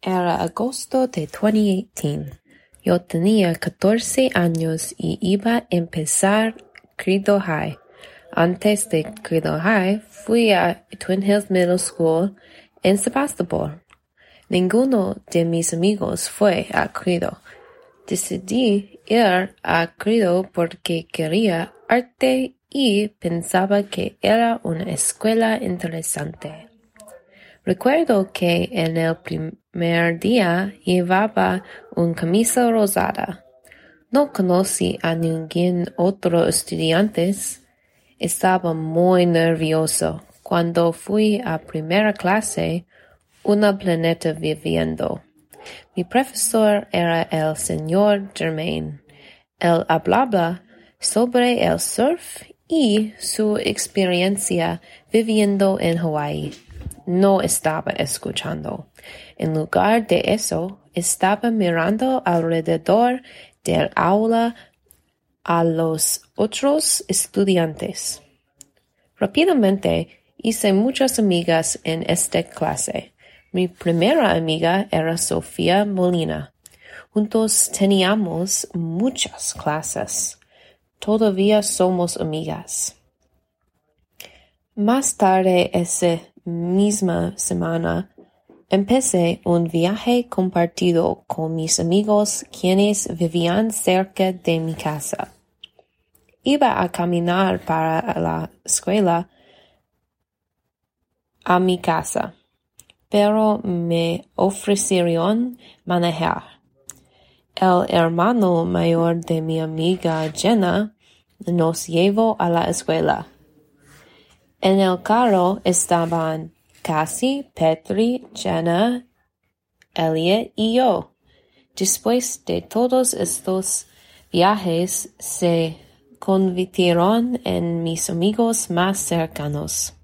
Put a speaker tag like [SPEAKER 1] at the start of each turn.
[SPEAKER 1] Era agosto de 2018. Yo tenía catorce años y iba a empezar Credo High. Antes de Credo High, fui a Twin Hills Middle School en Sebastopol. Ninguno de mis amigos fue a Credo. Decidí ir a Credo porque quería arte y pensaba que era una escuela interesante. Recuerdo que en el primer día llevaba un camisa rosada. No conocí a ningún otro estudiante. Estaba muy nervioso. Cuando fui a primera clase, una planeta viviendo. Mi profesor era el señor Germain. Él hablaba sobre el surf y su experiencia viviendo en Hawaii. No estaba escuchando. En lugar de eso, estaba mirando alrededor del aula a los otros estudiantes. Rápidamente hice muchas amigas en esta clase. Mi primera amiga era Sofía Molina. Juntos teníamos muchas clases. Todavía somos amigas. Más tarde esa misma semana, empecé un viaje compartido con mis amigos quienes vivían cerca de mi casa. Iba a caminar para la escuela a mi casa, pero me ofrecieron manejar. El hermano mayor de mi amiga Jenna nos llevó a la escuela. En el carro estaban Cassie, Petri, Jenna, Elliot y yo. Después de todos estos viajes se convirtieron en mis amigos más cercanos.